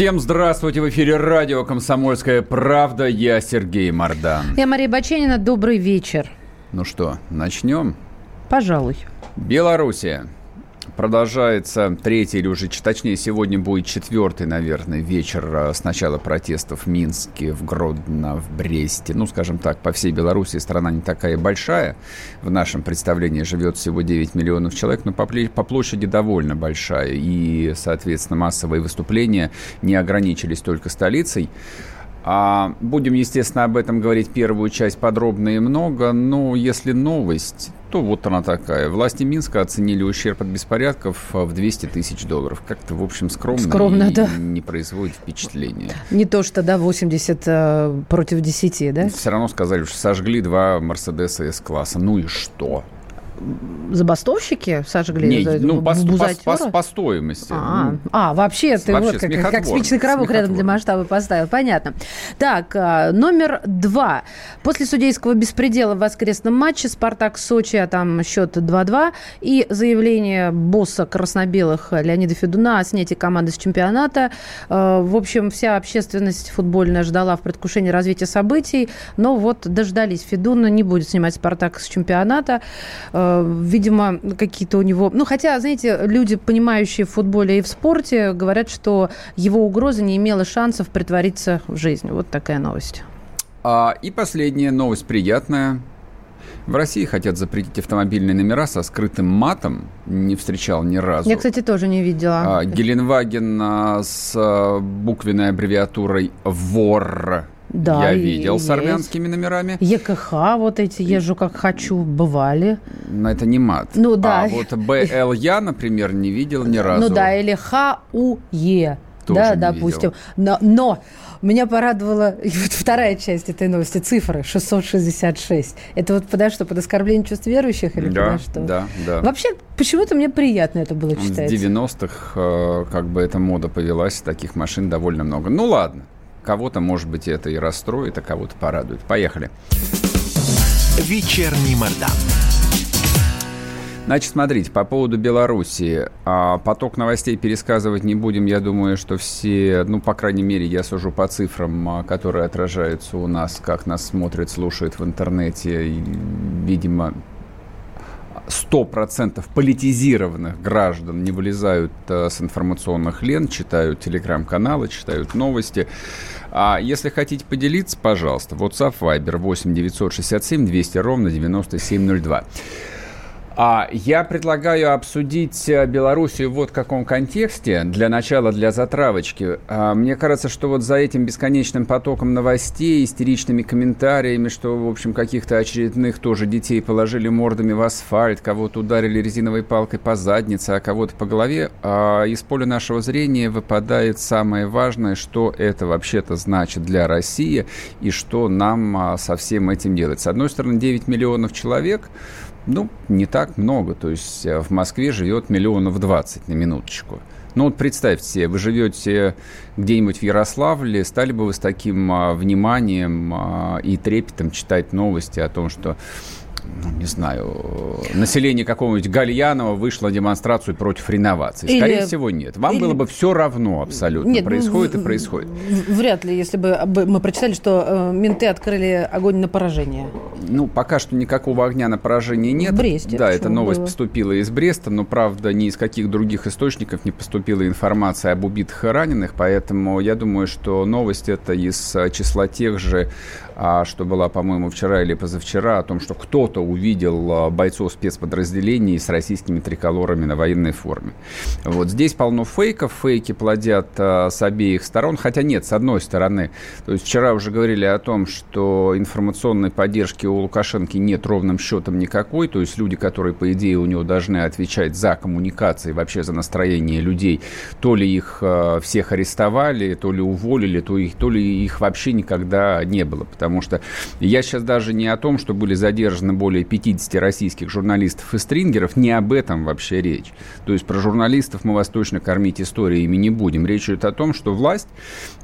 Всем здравствуйте! В эфире радио «Комсомольская правда». Я Сергей Мордан. Я Мария Баченина. Добрый вечер. Ну что, начнем? Пожалуй. Белоруссия. Продолжается третий или уже, точнее, сегодня будет четвертый, наверное, вечер э, с начала протестов в Минске, в Гродно, в Бресте. Ну, скажем так, по всей Беларуси страна не такая большая. В нашем представлении живет всего 9 миллионов человек, но по, по площади довольно большая. И, соответственно, массовые выступления не ограничились только столицей. А будем, естественно, об этом говорить первую часть подробно и много, но если новость, то вот она такая. Власти Минска оценили ущерб от беспорядков в 200 тысяч долларов. Как-то, в общем, скромно, скромно и да. не производит впечатления. Не то, что, да, 80 э, против 10, да? Все равно сказали, что сожгли два Мерседеса С-класса. Ну и что? Забастовщики сожгли? Не, ну, по, по, по, по стоимости. А, ну, а вообще ты вот как, как спичный коробок рядом для масштаба поставил. Понятно. Так, а, номер два. После судейского беспредела в воскресном матче «Спартак-Сочи», а там счет 2-2, и заявление босса красно-белых Леонида Федуна о снятии команды с чемпионата. А, в общем, вся общественность футбольная ждала в предвкушении развития событий, но вот дождались. Федуна не будет снимать «Спартак» с чемпионата а, видимо, какие-то у него... Ну, хотя, знаете, люди, понимающие в футболе и в спорте, говорят, что его угроза не имела шансов притвориться в жизнь. Вот такая новость. А, и последняя новость приятная. В России хотят запретить автомобильные номера со скрытым матом. Не встречал ни разу. Я, кстати, тоже не видела. А, Геленваген а, с а, буквенной аббревиатурой ВОР да, я видел есть. с армянскими номерами. ЕКХ, вот эти езжу как хочу, бывали. Но это не мат. Ну да. А вот БЛ я, например, не видел ни разу. Ну да, или ХУЕ. да, допустим. Но, но меня порадовала вот вторая часть этой новости, цифры 666. Это вот подо что, под оскорбление чувств верующих или да, подо что? Да, да. Вообще, почему-то мне приятно это было читать. С 90-х э, как бы эта мода повелась, таких машин довольно много. Ну ладно. Кого-то, может быть, это и расстроит, а кого-то порадует. Поехали. Вечерний Мордан. Значит, смотрите, по поводу Белоруссии. А, поток новостей пересказывать не будем. Я думаю, что все, ну, по крайней мере, я сужу по цифрам, а, которые отражаются у нас, как нас смотрят, слушают в интернете. И, видимо, 100% политизированных граждан не вылезают э, с информационных лент, читают телеграм-каналы, читают новости. А если хотите поделиться, пожалуйста, WhatsApp, Viber 8 967 200 ровно 9702. А я предлагаю обсудить э, Белоруссию вот в каком контексте. Для начала, для затравочки. А, мне кажется, что вот за этим бесконечным потоком новостей, истеричными комментариями, что, в общем, каких-то очередных тоже детей положили мордами в асфальт, кого-то ударили резиновой палкой по заднице, а кого-то по голове, а из поля нашего зрения выпадает самое важное, что это вообще-то значит для России и что нам а, со всем этим делать. С одной стороны, 9 миллионов человек – ну, не так много. То есть э, в Москве живет миллионов 20 на минуточку. Ну вот представьте себе, вы живете где-нибудь в Ярославле, стали бы вы с таким а, вниманием а, и трепетом читать новости о том, что ну, не знаю, население какого-нибудь Гальянова вышло на демонстрацию против реновации? Скорее или, всего, нет. Вам или... было бы все равно абсолютно. Нет, ну, происходит ну, и происходит. Вряд ли, если бы мы прочитали, что э, менты открыли огонь на поражение. Ну, пока что никакого огня на поражение нет. В Бресте. Да, эта новость было? поступила из Бреста, но, правда, ни из каких других источников не поступила информация об убитых и раненых, поэтому я думаю, что новость это из числа тех же, а, что была, по-моему, вчера или позавчера, о том, что кто кто-то увидел бойцов спецподразделений с российскими триколорами на военной форме. Вот здесь полно фейков, фейки плодят с обеих сторон, хотя нет, с одной стороны. То есть вчера уже говорили о том, что информационной поддержки у Лукашенко нет ровным счетом никакой, то есть люди, которые, по идее, у него должны отвечать за коммуникации, вообще за настроение людей, то ли их всех арестовали, то ли уволили, то, их, то ли их вообще никогда не было, потому что я сейчас даже не о том, что были задержаны более 50 российских журналистов и стрингеров, не об этом вообще речь. То есть про журналистов мы вас точно кормить историями не будем. Речь идет о том, что власть,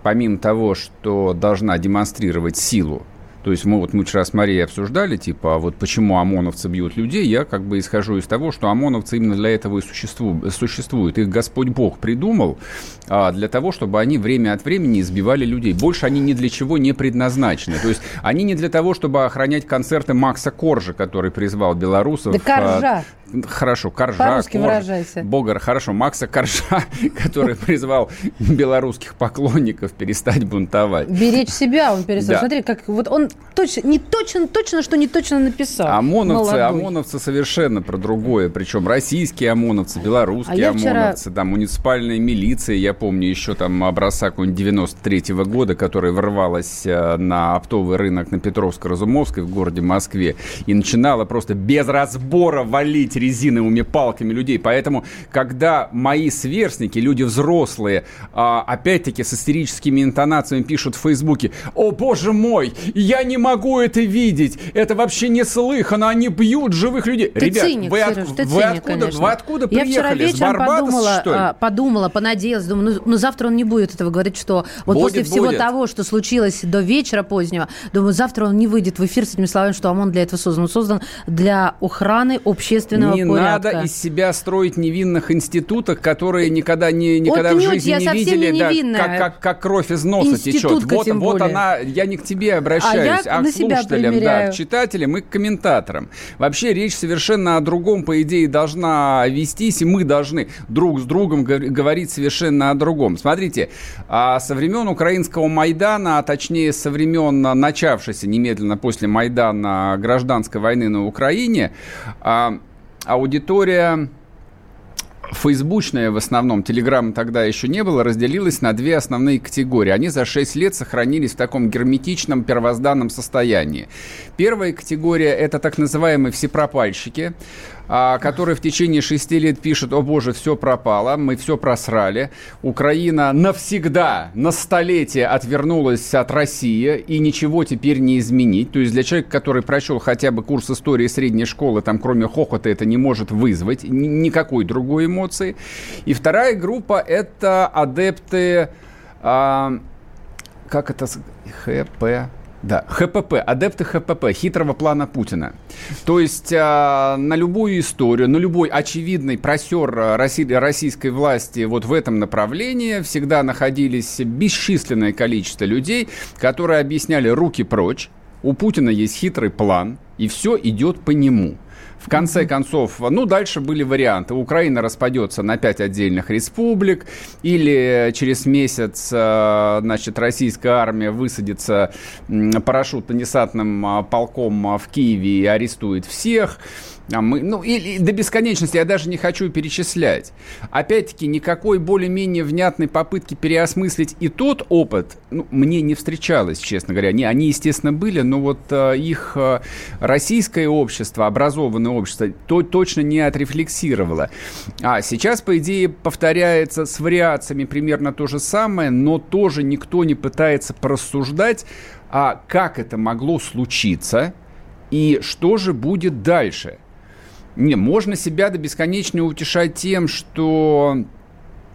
помимо того, что должна демонстрировать силу то есть мы вот мы вчера с Марией обсуждали, типа, а вот почему ОМОНовцы бьют людей, я как бы исхожу из того, что ОМОНовцы именно для этого и существуют. существуют. Их Господь Бог придумал а, для того, чтобы они время от времени избивали людей. Больше они ни для чего не предназначены. То есть они не для того, чтобы охранять концерты Макса Коржа, который призвал белорусов. Да Коржа. Хорошо, Коржа. По-русски выражайся. Богар, хорошо, Макса Коржа, который призвал белорусских поклонников перестать бунтовать. Беречь себя он перестал. Смотри, как вот он точно, не точно, точно, что не точно написал. ОМОНовцы, ОМОНовцы совершенно про другое. Причем российские ОМОНовцы, белорусские а ОМОНовцы, вчера... там муниципальная милиция, я помню еще там образца какого-нибудь 93 -го года, которая ворвалась э, на оптовый рынок на Петровско-Разумовской в городе Москве и начинала просто без разбора валить резиновыми палками людей. Поэтому, когда мои сверстники, люди взрослые, а, опять-таки с истерическими интонациями пишут в Фейсбуке, «О, боже мой, я не могу это видеть. Это вообще не слыхано. Они бьют живых людей. Ты Ребят, циник, вы, Сереж, ты вы, циник, откуда, вы откуда приехали? Я вчера вечером Барбадос, подумала, что ли? А, подумала, понадеялась, думаю, ну, ну завтра он не будет этого говорить, что вот будет, после всего будет. того, что случилось до вечера позднего, думаю, завтра он не выйдет в эфир с этими словами, что ОМОН для этого создан. Он создан для охраны общественного не порядка. Не надо из себя строить невинных институтов, которые никогда, не, никогда вот в жизни я не видели, не да, как, как, как кровь из носа Институтка, течет. Вот, вот она, я не к тебе обращаюсь, а, я а к слушателям, да, к читателям и к комментаторам. Вообще речь совершенно о другом, по идее, должна вестись, и мы должны друг с другом говорить совершенно о другом. Смотрите, а со времен украинского Майдана, а точнее со времен начавшейся немедленно после Майдана гражданской войны на Украине, а, аудитория фейсбучная в основном, телеграмма тогда еще не было, разделилась на две основные категории. Они за 6 лет сохранились в таком герметичном первозданном состоянии. Первая категория – это так называемые всепропальщики который в течение шести лет пишет, о боже, все пропало, мы все просрали, Украина навсегда, на столетие отвернулась от России, и ничего теперь не изменить. То есть для человека, который прочел хотя бы курс истории средней школы, там кроме хохота это не может вызвать никакой другой эмоции. И вторая группа – это адепты... А, как это? ХП... Да, ХПП, адепты ХПП, хитрого плана Путина. То есть э, на любую историю, на любой очевидный просер а, России, российской власти вот в этом направлении всегда находились бесчисленное количество людей, которые объясняли руки прочь, у Путина есть хитрый план, и все идет по нему. В конце концов, ну, дальше были варианты. Украина распадется на пять отдельных республик, или через месяц, э, значит, российская армия высадится парашютно-десантным а, полком а, в Киеве и арестует всех. А мы, ну, и, и до бесконечности я даже не хочу перечислять. Опять-таки, никакой более-менее внятной попытки переосмыслить и тот опыт, ну, мне не встречалось, честно говоря. Они, они естественно, были, но вот э, их э, российское общество, образованное общество, то точно не отрефлексировало. А сейчас, по идее, повторяется с вариациями примерно то же самое, но тоже никто не пытается порассуждать, а как это могло случиться и что же будет дальше – не, можно себя до бесконечного утешать тем, что,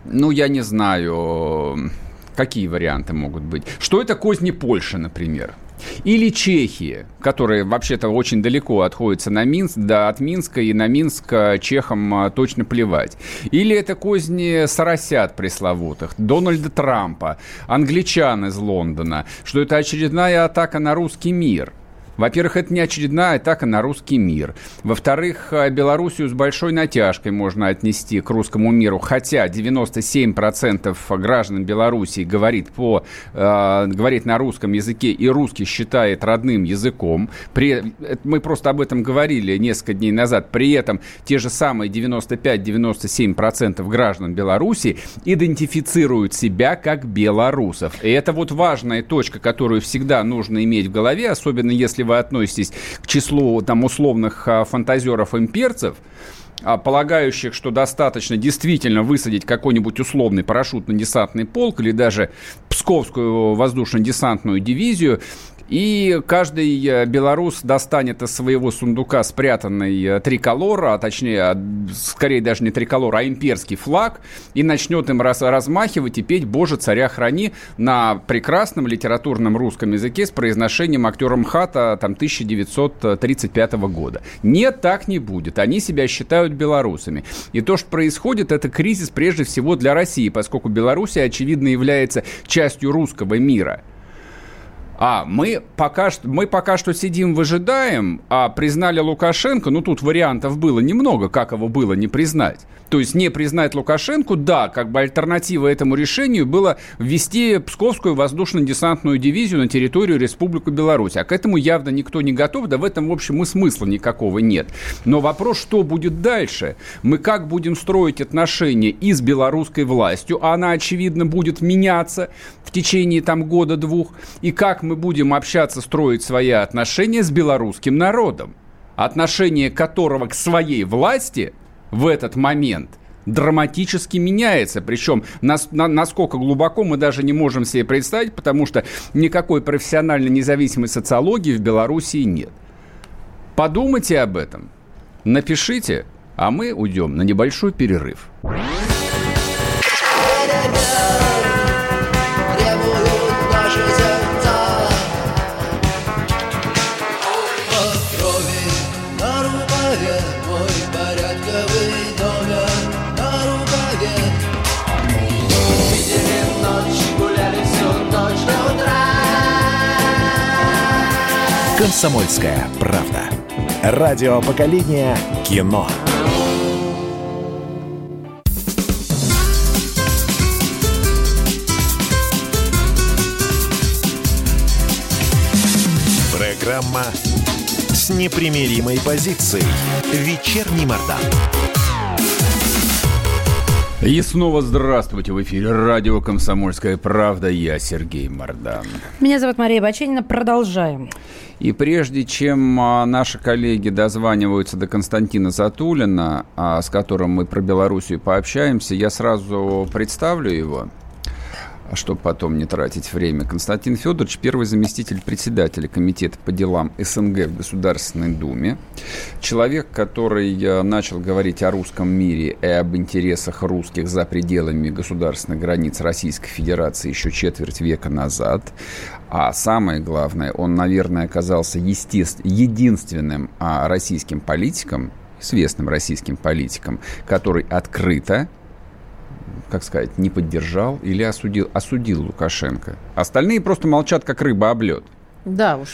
ну, я не знаю, какие варианты могут быть. Что это козни Польши, например? Или Чехия, которая вообще-то очень далеко отходится на Минск, да, от Минска, и на Минск чехам а, точно плевать. Или это козни соросят пресловутых, Дональда Трампа, англичан из Лондона, что это очередная атака на русский мир – Во-первых, это не очередная атака на русский мир. Во-вторых, э, Белоруссию с большой натяжкой можно отнести к русскому миру, хотя 97% граждан Белоруссии говорит, по, э, говорит на русском языке и русский считает родным языком. При, мы просто об этом говорили несколько дней назад. При этом те же самые 95-97% граждан Беларуси идентифицируют себя как белорусов. И это вот важная точка, которую всегда нужно иметь в голове, особенно если вы относитесь к числу там условных а, фантазеров-имперцев, а, полагающих, что достаточно действительно высадить какой-нибудь условный парашютно-десантный полк или даже Псковскую воздушно-десантную дивизию, и каждый э, белорус достанет из своего сундука спрятанный э, триколор, а точнее, а, скорее даже не триколор, а имперский флаг, и начнет им раз, размахивать и петь «Боже, царя храни» на прекрасном литературном русском языке с произношением актера МХАТа там, 1935 года. Нет, так не будет. Они себя считают белорусами. И то, что происходит, это кризис прежде всего для России, поскольку Беларусь, очевидно, является частью русского мира. А мы пока, что, мы пока что сидим, выжидаем, а признали Лукашенко, ну тут вариантов было немного, как его было не признать. То есть не признать Лукашенко, да, как бы альтернатива этому решению было ввести Псковскую воздушно-десантную дивизию на территорию Республики Беларусь. А к этому явно никто не готов, да в этом, в общем, и смысла никакого нет. Но вопрос, что будет дальше? Мы как будем строить отношения и с белорусской властью, а она, очевидно, будет меняться в течение там года-двух, и как мы будем общаться, строить свои отношения с белорусским народом, отношение которого к своей власти – в этот момент драматически меняется. Причем нас, на, насколько глубоко мы даже не можем себе представить, потому что никакой профессиональной независимой социологии в Белоруссии нет. Подумайте об этом, напишите, а мы уйдем на небольшой перерыв. «Комсомольская правда». Радио поколения кино. Программа с непримиримой позицией. Вечерний Мордан. И снова здравствуйте в эфире радио «Комсомольская правда». Я Сергей Мордан. Меня зовут Мария Баченина. Продолжаем. И прежде чем а, наши коллеги дозваниваются до Константина Затулина, а, с которым мы про Белоруссию пообщаемся, я сразу представлю его чтобы потом не тратить время. Константин Федорович, первый заместитель председателя Комитета по делам СНГ в Государственной Думе. Человек, который э, начал говорить о русском мире и об интересах русских за пределами государственных границ Российской Федерации еще четверть века назад. А самое главное, он, наверное, оказался естественно, единственным а, российским политиком, известным российским политиком, который открыто как сказать, не поддержал или осудил, осудил Лукашенко. Остальные просто молчат, как рыба об лед. Да уж.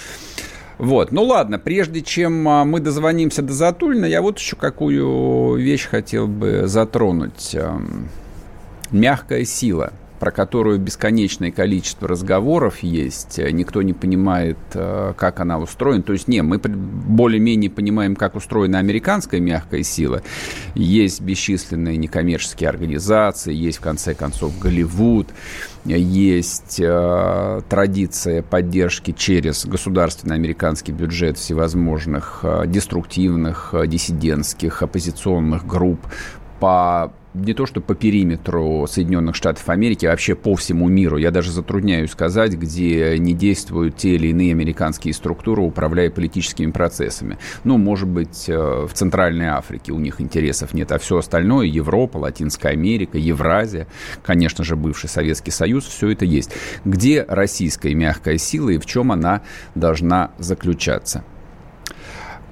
Вот, ну ладно, прежде чем а, мы дозвонимся до Затульна, я вот еще какую вещь хотел бы затронуть. Мягкая сила – про которую бесконечное количество разговоров есть, никто не понимает, э, как она устроена. То есть, не, мы более-менее понимаем, как устроена американская мягкая сила. Есть бесчисленные некоммерческие организации, есть, в конце концов, Голливуд, есть э, традиция поддержки через государственный американский бюджет всевозможных э, деструктивных, э, диссидентских, оппозиционных групп по не то что по периметру Соединенных Штатов Америки, а вообще по всему миру. Я даже затрудняюсь сказать, где не действуют те или иные американские структуры, управляя политическими процессами. Ну, может быть, э, в Центральной Африке у них интересов нет, а все остальное, Европа, Латинская Америка, Евразия, конечно же, бывший Советский Союз, все это есть. Где российская мягкая сила и в чем она должна заключаться?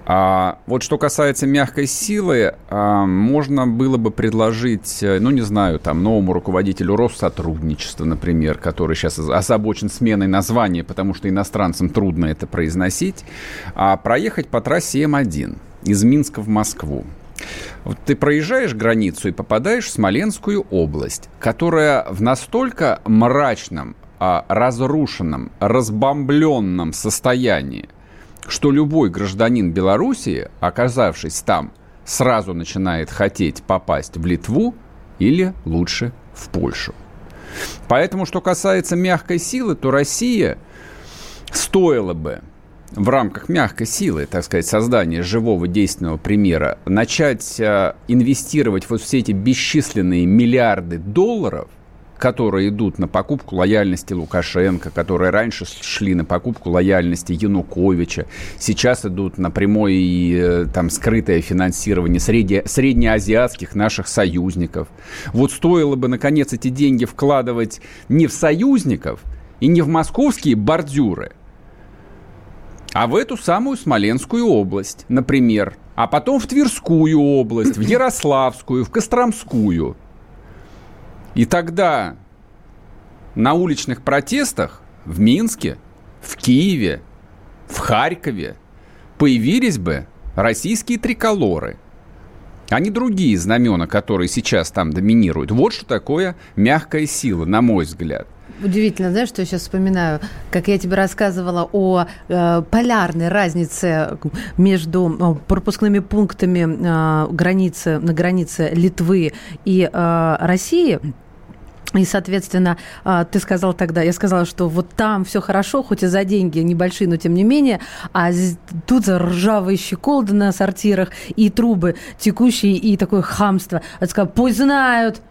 А вот что касается мягкой силы, а, можно было бы предложить, э, ну, не знаю, там, новому руководителю Россотрудничества, например, который сейчас озабочен сменой названия, потому что иностранцам трудно это произносить, а проехать по трассе М1 из Минска в Москву. Вот ты проезжаешь границу и попадаешь в Смоленскую область, которая в настолько мрачном, а, разрушенном, разбомбленном состоянии, что любой гражданин Белоруссии, оказавшись там, сразу начинает хотеть попасть в Литву или лучше в Польшу. Поэтому, что касается мягкой силы, то Россия стоила бы в рамках мягкой силы, так сказать, создания живого действенного примера, начать э, инвестировать вот все эти бесчисленные миллиарды долларов – которые идут на покупку лояльности Лукашенко, которые раньше шли на покупку лояльности Януковича, сейчас идут на прямое и э, там скрытое финансирование среди, среднеазиатских наших союзников. Вот стоило бы, наконец, эти деньги вкладывать не в союзников и не в московские бордюры, а в эту самую Смоленскую область, например, а потом в Тверскую область, в Ярославскую, в Костромскую – и тогда на уличных протестах в Минске, в Киеве, в Харькове появились бы российские триколоры, а не другие знамена, которые сейчас там доминируют. Вот что такое мягкая сила, на мой взгляд. Удивительно, знаешь, что я сейчас вспоминаю, как я тебе рассказывала о э, полярной разнице между пропускными пунктами э, границы, на границе Литвы и э, России – и, соответственно, а, ты сказал тогда, я сказала, что вот там все хорошо, хоть и за деньги небольшие, но тем не менее, а тут за ржавые щеколды на сортирах и трубы текущие, и такое хамство. Я сказала, пусть знают,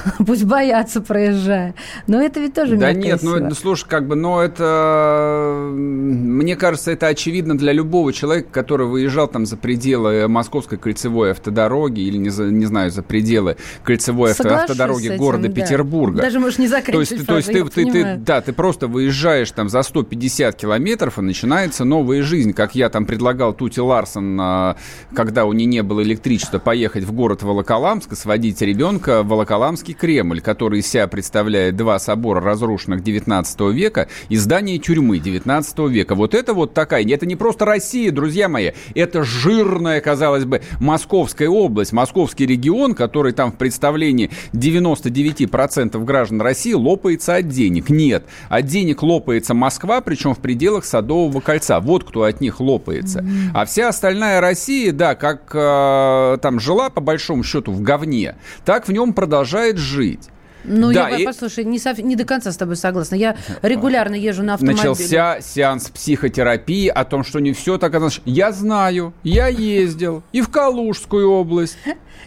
Пусть боятся, проезжая. Но это ведь тоже Да нет, ну, ну, слушай, как бы, но это... Мне кажется, это очевидно для любого человека, который выезжал там за пределы Московской кольцевой автодороги или, не, за, не знаю, за пределы кольцевой Соглашусь автодороги этим, города да. Петербурга. Даже можешь не заканчивать. То есть, то есть ты, ты, ты, да, ты просто выезжаешь там за 150 километров, и начинается новая жизнь. Как я там предлагал Тути Ларсон, а, когда у нее не было электричества, поехать в город Волоколамск сводить ребенка в Волоколамск Московский Кремль, который из себя представляет два собора, разрушенных 19 века, и здание тюрьмы 19 века. Вот это вот такая, это не просто Россия, друзья мои, это жирная, казалось бы, Московская область, Московский регион, который там в представлении 99% граждан России лопается от денег. Нет, от денег лопается Москва, причем в пределах Садового кольца. Вот кто от них лопается. А вся остальная Россия, да, как э, там жила по большому счету в говне, так в нем продолжает продолжает жить. Ну, да, я, и... послушай, не, сов... не до конца с тобой согласна. Я регулярно езжу на автомобиле. Начался сеанс психотерапии о том, что не все так однозначно. Я знаю, я ездил и в Калужскую область,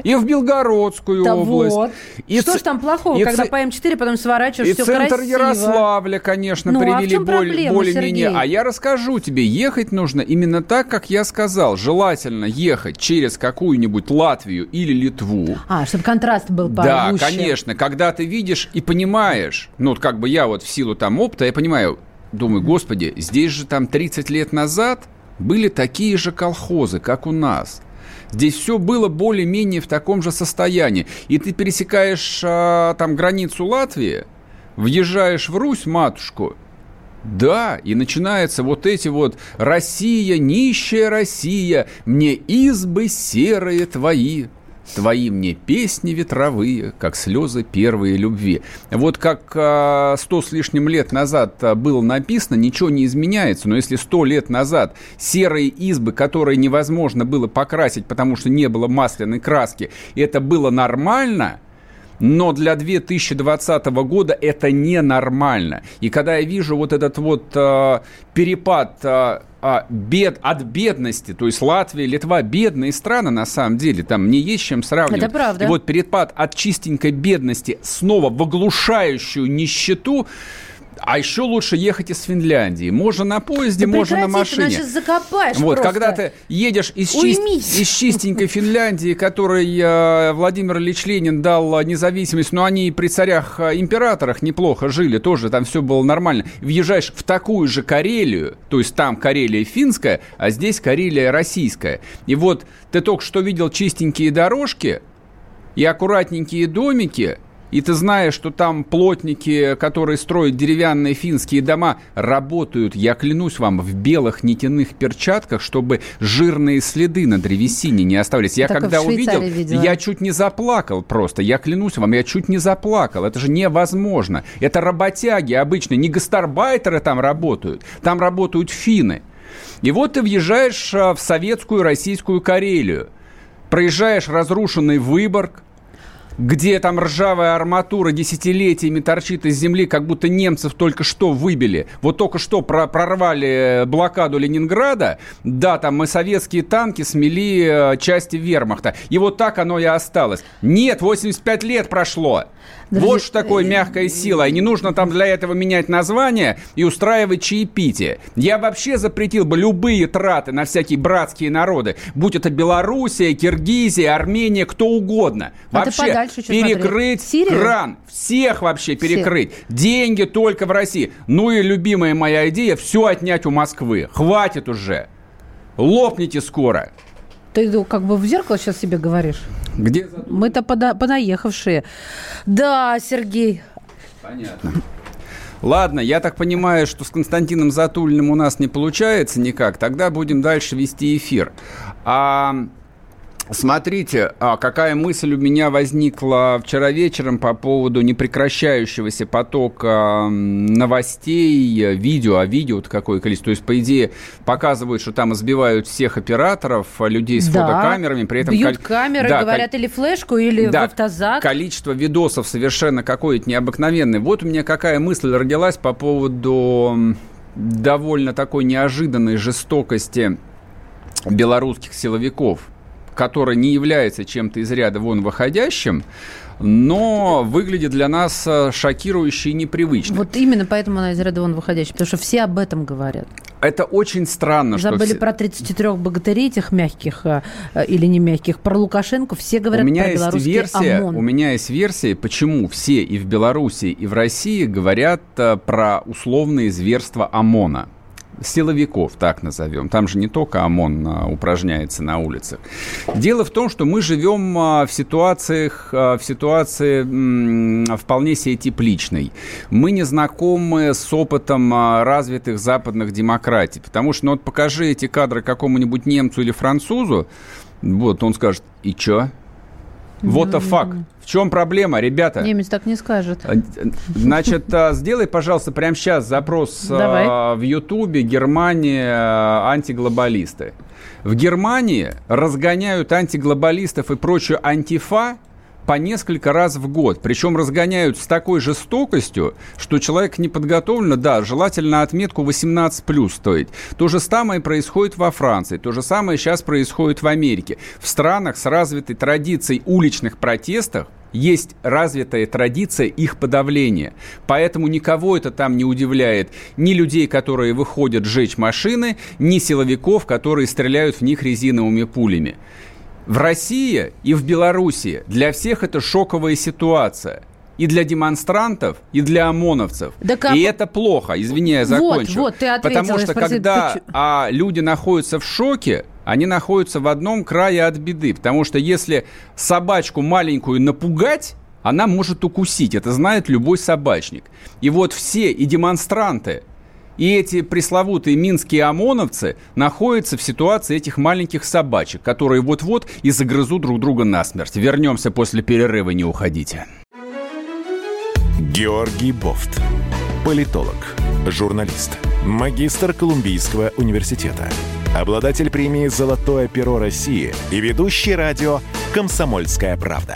и в Белгородскую да область. Вот. И что ц... ж там плохого, когда ц... по М4 потом сворачиваешь, и все центр красиво. Ярославля, конечно, ну, а привели а более, более-менее. А я расскажу тебе, ехать нужно именно так, как я сказал. Желательно ехать через какую-нибудь Латвию или Литву. А, чтобы контраст был. Да, конечно. Когда ты видишь и понимаешь, ну, вот как бы я вот в силу там опыта, я понимаю, думаю, господи, здесь же там 30 лет назад были такие же колхозы, как у нас. Здесь все было более-менее в таком же состоянии. И ты пересекаешь а, там границу Латвии, въезжаешь в Русь, матушку, да, и начинаются вот эти вот «Россия, нищая Россия, мне избы серые твои». Твои мне песни ветровые, как слезы первой любви. Вот как а, сто с лишним лет назад а, было написано, ничего не изменяется. Но если сто лет назад серые избы, которые невозможно было покрасить, потому что не было масляной краски, это было нормально – но для 2020 года это ненормально. И когда я вижу вот этот вот э, перепад э, бед, от бедности, то есть Латвия, Литва бедные страны на самом деле, там не есть чем сравнивать. Это правда. И вот перепад от чистенькой бедности снова в оглушающую нищету, А еще лучше ехать из Финляндии. Можно на поезде, да можно на машине. Ты сейчас закопаешь Вот, просто. когда ты едешь из, чист... из чистенькой Финляндии, которой э, Владимир Ильич Ленин дал независимость, но они при царях-императорах э, неплохо жили, тоже там все было нормально. Въезжаешь в такую же Карелию, то есть там Карелия финская, а здесь Карелия российская. И вот ты только что видел чистенькие дорожки и аккуратненькие домики – и ты знаешь, что там плотники, которые строят деревянные финские дома, работают, я клянусь вам, в белых нитяных перчатках, чтобы жирные следы на древесине не оставались. Я когда увидел, видела. я чуть не заплакал просто. Я клянусь вам, я чуть не заплакал. Это же невозможно. Это работяги обычно, не гастарбайтеры там работают. Там работают финны. И вот ты въезжаешь а, в советскую российскую Карелию. Проезжаешь разрушенный Выборг, где там ржавая арматура десятилетиями торчит из земли, как будто немцев только что выбили. Вот только что прорвали блокаду Ленинграда, да, там мы советские танки смели э, части вермахта. И вот так оно и осталось. Нет, 85 лет прошло. Друзья, вот что такое мягкая сила. И не нужно там для этого менять название и устраивать чаепитие. Я вообще запретил бы любые траты на всякие братские народы. Будь это Белоруссия, Киргизия, Армения, кто угодно. А вообще перекрыть кран. Всех вообще перекрыть. Всех. Деньги только в России. Ну и любимая моя идея, все отнять у Москвы. Хватит уже. Лопните скоро. Ты ну, как бы в зеркало сейчас себе говоришь? Где? Мы-то пода- понаехавшие. Да, Сергей. Понятно. Ладно, я так понимаю, что с Константином Затулиным у нас не получается никак. Тогда будем дальше вести эфир. А Смотрите, а какая мысль у меня возникла вчера вечером по поводу непрекращающегося потока новостей, видео, а видео какое количество. То есть, по идее, показывают, что там избивают всех операторов, людей с да. фотокамерами, при этом... Бьют кол... камеры, да, говорят, кол... или флешку, или да, в автозак. количество видосов совершенно какое-то необыкновенное. Вот у меня какая мысль родилась по поводу довольно такой неожиданной жестокости белорусских силовиков – который не является чем-то из ряда вон выходящим, но выглядит для нас э, шокирующе и непривычно. Вот именно поэтому она из ряда вон выходящая, потому что все об этом говорят. Это очень странно. Забыли что... про 33 богатырей этих мягких э, э, или не мягких, про Лукашенко, все говорят у меня про есть версия, ОМОН. У меня есть версия, почему все и в Беларуси, и в России говорят про условные зверства ОМОНа силовиков, так назовем. Там же не только ОМОН а, упражняется на улицах. Дело в том, что мы живем а, в ситуациях, а, в ситуации вполне себе тепличной. Мы не знакомы с опытом развитых западных демократий, потому что, ну вот покажи эти кадры какому-нибудь немцу или французу, вот он скажет, и чё? Вот the fuck. В чем проблема, ребята? Немец так не скажет. А, значит, а, сделай, пожалуйста, прямо сейчас запрос а, Давай. в Ютубе Германия антиглобалисты. В Германии разгоняют антиглобалистов и прочую антифа по несколько раз в год. Причем разгоняют с такой жестокостью, что человек не подготовлен, да, желательно отметку 18 плюс стоит. То же самое происходит во Франции, то же самое сейчас происходит в Америке. В странах с развитой традицией уличных протестов есть развитая традиция их подавления. Поэтому никого это там не удивляет. Ни людей, которые выходят сжечь машины, ни силовиков, которые стреляют в них резиновыми пулями. В России и в Беларуси для всех это шоковая ситуация. И для демонстрантов, и для ОМОНовцев. Да как... И это плохо, извини, я закончу. Вот, вот, ты ответила, Потому что спросил, когда ты... а, люди находятся в шоке, они находятся в одном крае от беды. Потому что если собачку маленькую напугать, она может укусить. Это знает любой собачник. И вот все и демонстранты, и эти пресловутые минские ОМОНовцы находятся в ситуации этих маленьких собачек, которые вот-вот и загрызут друг друга насмерть. Вернемся после перерыва, не уходите. Георгий Бофт. Политолог, журналист, магистр Колумбийского университета, обладатель премии «Золотое перо России» и ведущий радио «Комсомольская правда»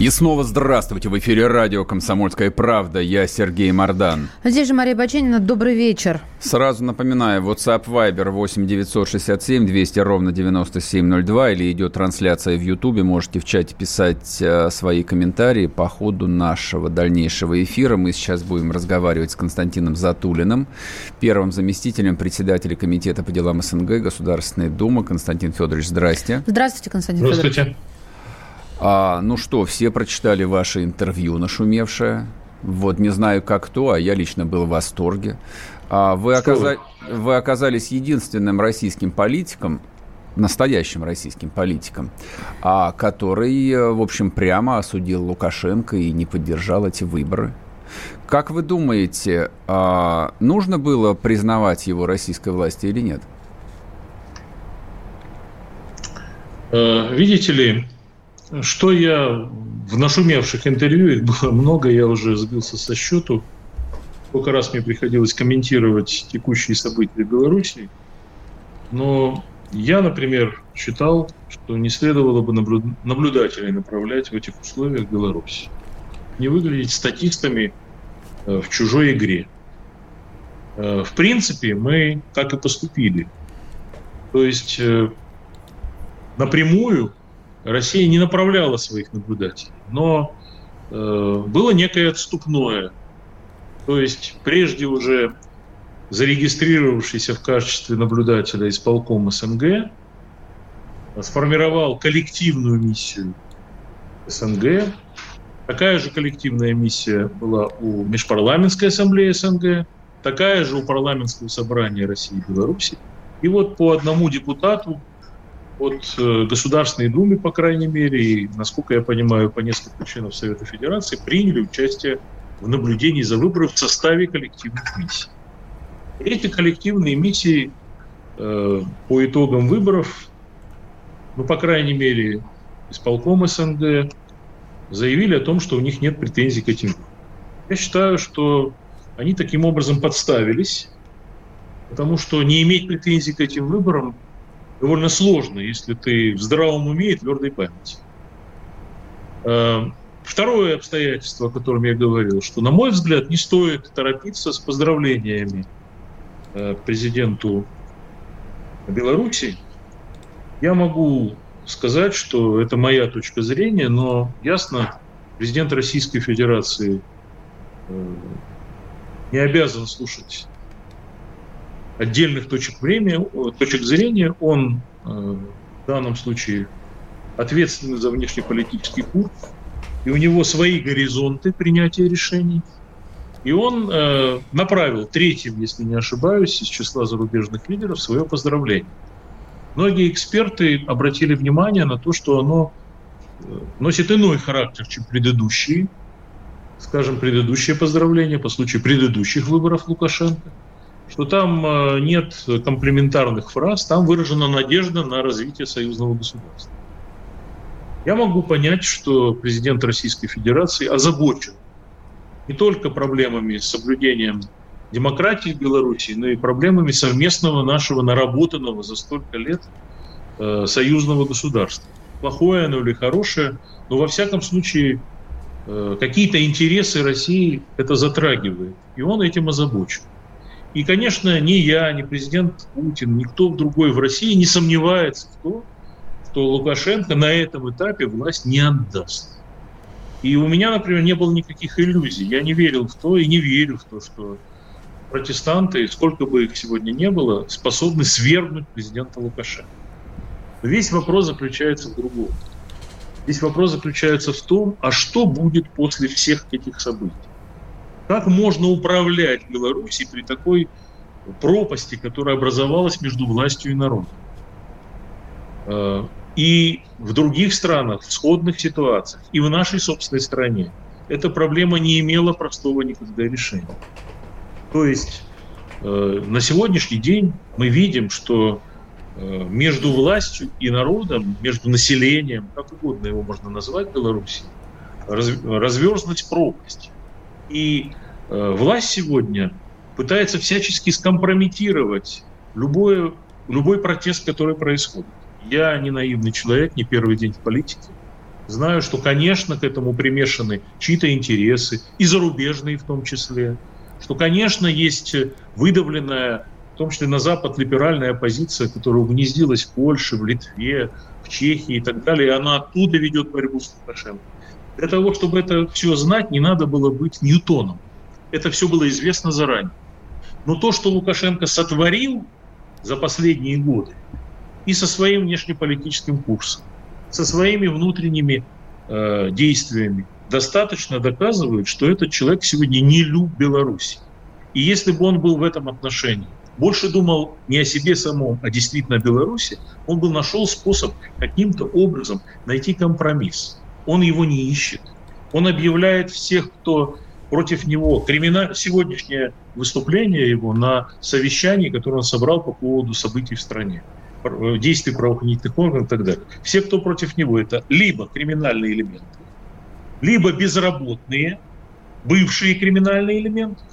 И снова здравствуйте. В эфире радио «Комсомольская правда». Я Сергей Мордан. Здесь же Мария Баченина. Добрый вечер. Сразу напоминаю, WhatsApp Viber 8 967 200 ровно 9702 или идет трансляция в Ютубе. Можете в чате писать э, свои комментарии по ходу нашего дальнейшего эфира. Мы сейчас будем разговаривать с Константином Затулиным, первым заместителем председателя Комитета по делам СНГ Государственной Думы. Константин Федорович, здрасте. Здравствуйте, Константин Здравствуйте. Федорович. А, ну что, все прочитали ваше интервью нашумевшее. Вот не знаю, как кто, а я лично был в восторге. А вы, оказа... вы оказались единственным российским политиком, настоящим российским политиком, а, который, в общем, прямо осудил Лукашенко и не поддержал эти выборы. Как вы думаете, а, нужно было признавать его российской власти или нет? Э, видите ли, что я в нашумевших интервью, их было много, я уже сбился со счету. Сколько раз мне приходилось комментировать текущие события в Беларуси. Но я, например, считал, что не следовало бы наблюдателей направлять в этих условиях в Беларуси. Не выглядеть статистами э, в чужой игре. Э, в принципе, мы так и поступили. То есть э, напрямую Россия не направляла своих наблюдателей, но э, было некое отступное. То есть прежде уже зарегистрировавшийся в качестве наблюдателя исполком СНГ сформировал коллективную миссию СНГ. Такая же коллективная миссия была у Межпарламентской ассамблеи СНГ, такая же у парламентского собрания России и Беларуси. И вот по одному депутату от э, Государственной Думы, по крайней мере, и, насколько я понимаю, по нескольким членов Совета Федерации приняли участие в наблюдении за выборами в составе коллективных миссий. Эти коллективные миссии э, по итогам выборов, ну, по крайней мере, исполком СНГ, заявили о том, что у них нет претензий к этим. Я считаю, что они таким образом подставились, потому что не иметь претензий к этим выборам довольно сложно, если ты в здравом уме и твердой памяти. Э, второе обстоятельство, о котором я говорил, что, на мой взгляд, не стоит торопиться с поздравлениями э, президенту Беларуси. Я могу сказать, что это моя точка зрения, но ясно, президент Российской Федерации э, не обязан слушать отдельных точек, времени, точек зрения. Он э, в данном случае ответственный за внешнеполитический курс, и у него свои горизонты принятия решений. И он э, направил третьим, если не ошибаюсь, из числа зарубежных лидеров свое поздравление. Многие эксперты обратили внимание на то, что оно э, носит иной характер, чем предыдущие, скажем, предыдущее поздравление по случаю предыдущих выборов Лукашенко – что там э, нет комплементарных фраз, там выражена надежда на развитие союзного государства. Я могу понять, что президент Российской Федерации озабочен не только проблемами с соблюдением демократии в Беларуси, но и проблемами совместного нашего наработанного за столько лет э, союзного государства. Плохое оно или хорошее, но во всяком случае э, какие-то интересы России это затрагивает, и он этим озабочен. И, конечно, ни я, ни президент Путин, никто другой в России не сомневается в том, что Лукашенко на этом этапе власть не отдаст. И у меня, например, не было никаких иллюзий. Я не верил в то и не верю в то, что протестанты, сколько бы их сегодня не было, способны свергнуть президента Лукашенко. весь вопрос заключается в другом. Весь вопрос заключается в том, а что будет после всех этих событий. Как можно управлять Беларусью при такой пропасти, которая образовалась между властью и народом? Э, и в других странах, в сходных ситуациях, и в нашей собственной стране эта проблема не имела простого никогда решения. То есть э, на сегодняшний день мы видим, что э, между властью и народом, между населением, как угодно его можно назвать Беларуси, разверзлась пропасть. И э, власть сегодня пытается всячески скомпрометировать любое, любой протест, который происходит. Я не наивный человек, не первый день в политике. Знаю, что, конечно, к этому примешаны чьи-то интересы, и зарубежные в том числе. Что, конечно, есть выдавленная, в том числе на Запад, либеральная оппозиция, которая угнездилась в Польше, в Литве, в Чехии и так далее, и она оттуда ведет борьбу с Лукашенко. Для того, чтобы это все знать, не надо было быть Ньютоном. Это все было известно заранее. Но то, что Лукашенко сотворил за последние годы, и со своим внешнеполитическим курсом, со своими внутренними э, действиями, достаточно доказывают, что этот человек сегодня не любит Беларусь. И если бы он был в этом отношении, больше думал не о себе самом, а действительно о Беларуси, он бы нашел способ каким-то образом найти компромисс. Он его не ищет. Он объявляет всех, кто против него. Криминаль... Сегодняшнее выступление его на совещании, которое он собрал по поводу событий в стране, действий правоохранительных органов и так далее. Все, кто против него, это либо криминальные элементы, либо безработные, бывшие криминальные элементы,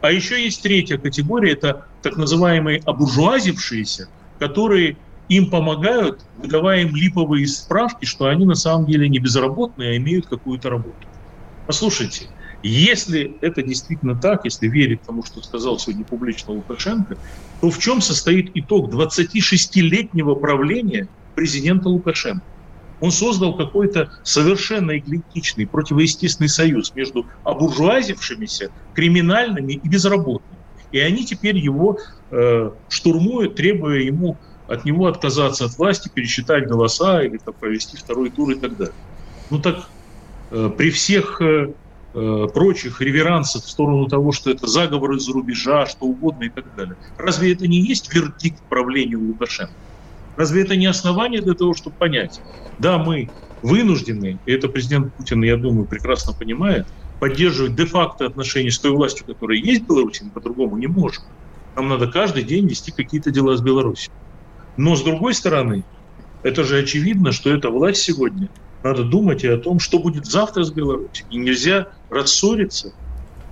а еще есть третья категория, это так называемые обуржуазившиеся, которые им помогают, выдавая им липовые справки, что они на самом деле не безработные, а имеют какую-то работу. Послушайте, если это действительно так, если верить тому, что сказал сегодня публично Лукашенко, то в чем состоит итог 26-летнего правления президента Лукашенко? Он создал какой-то совершенно эклектичный, противоестественный союз между обуржуазившимися, криминальными и безработными. И они теперь его э, штурмуют, требуя ему от него отказаться от власти, пересчитать голоса или там, провести второй тур и так далее. Ну так э, при всех э, э, прочих реверансах в сторону того, что это заговор из-за рубежа, что угодно и так далее. Разве это не есть вердикт правления Лукашенко? Разве это не основание для того, чтобы понять? Да, мы вынуждены, и это президент Путин, я думаю, прекрасно понимает, поддерживать де-факто отношения с той властью, которая есть в Беларуси, мы по-другому не можем. Нам надо каждый день вести какие-то дела с Беларусью. Но с другой стороны, это же очевидно, что эта власть сегодня, надо думать и о том, что будет завтра с Беларусью. И нельзя рассориться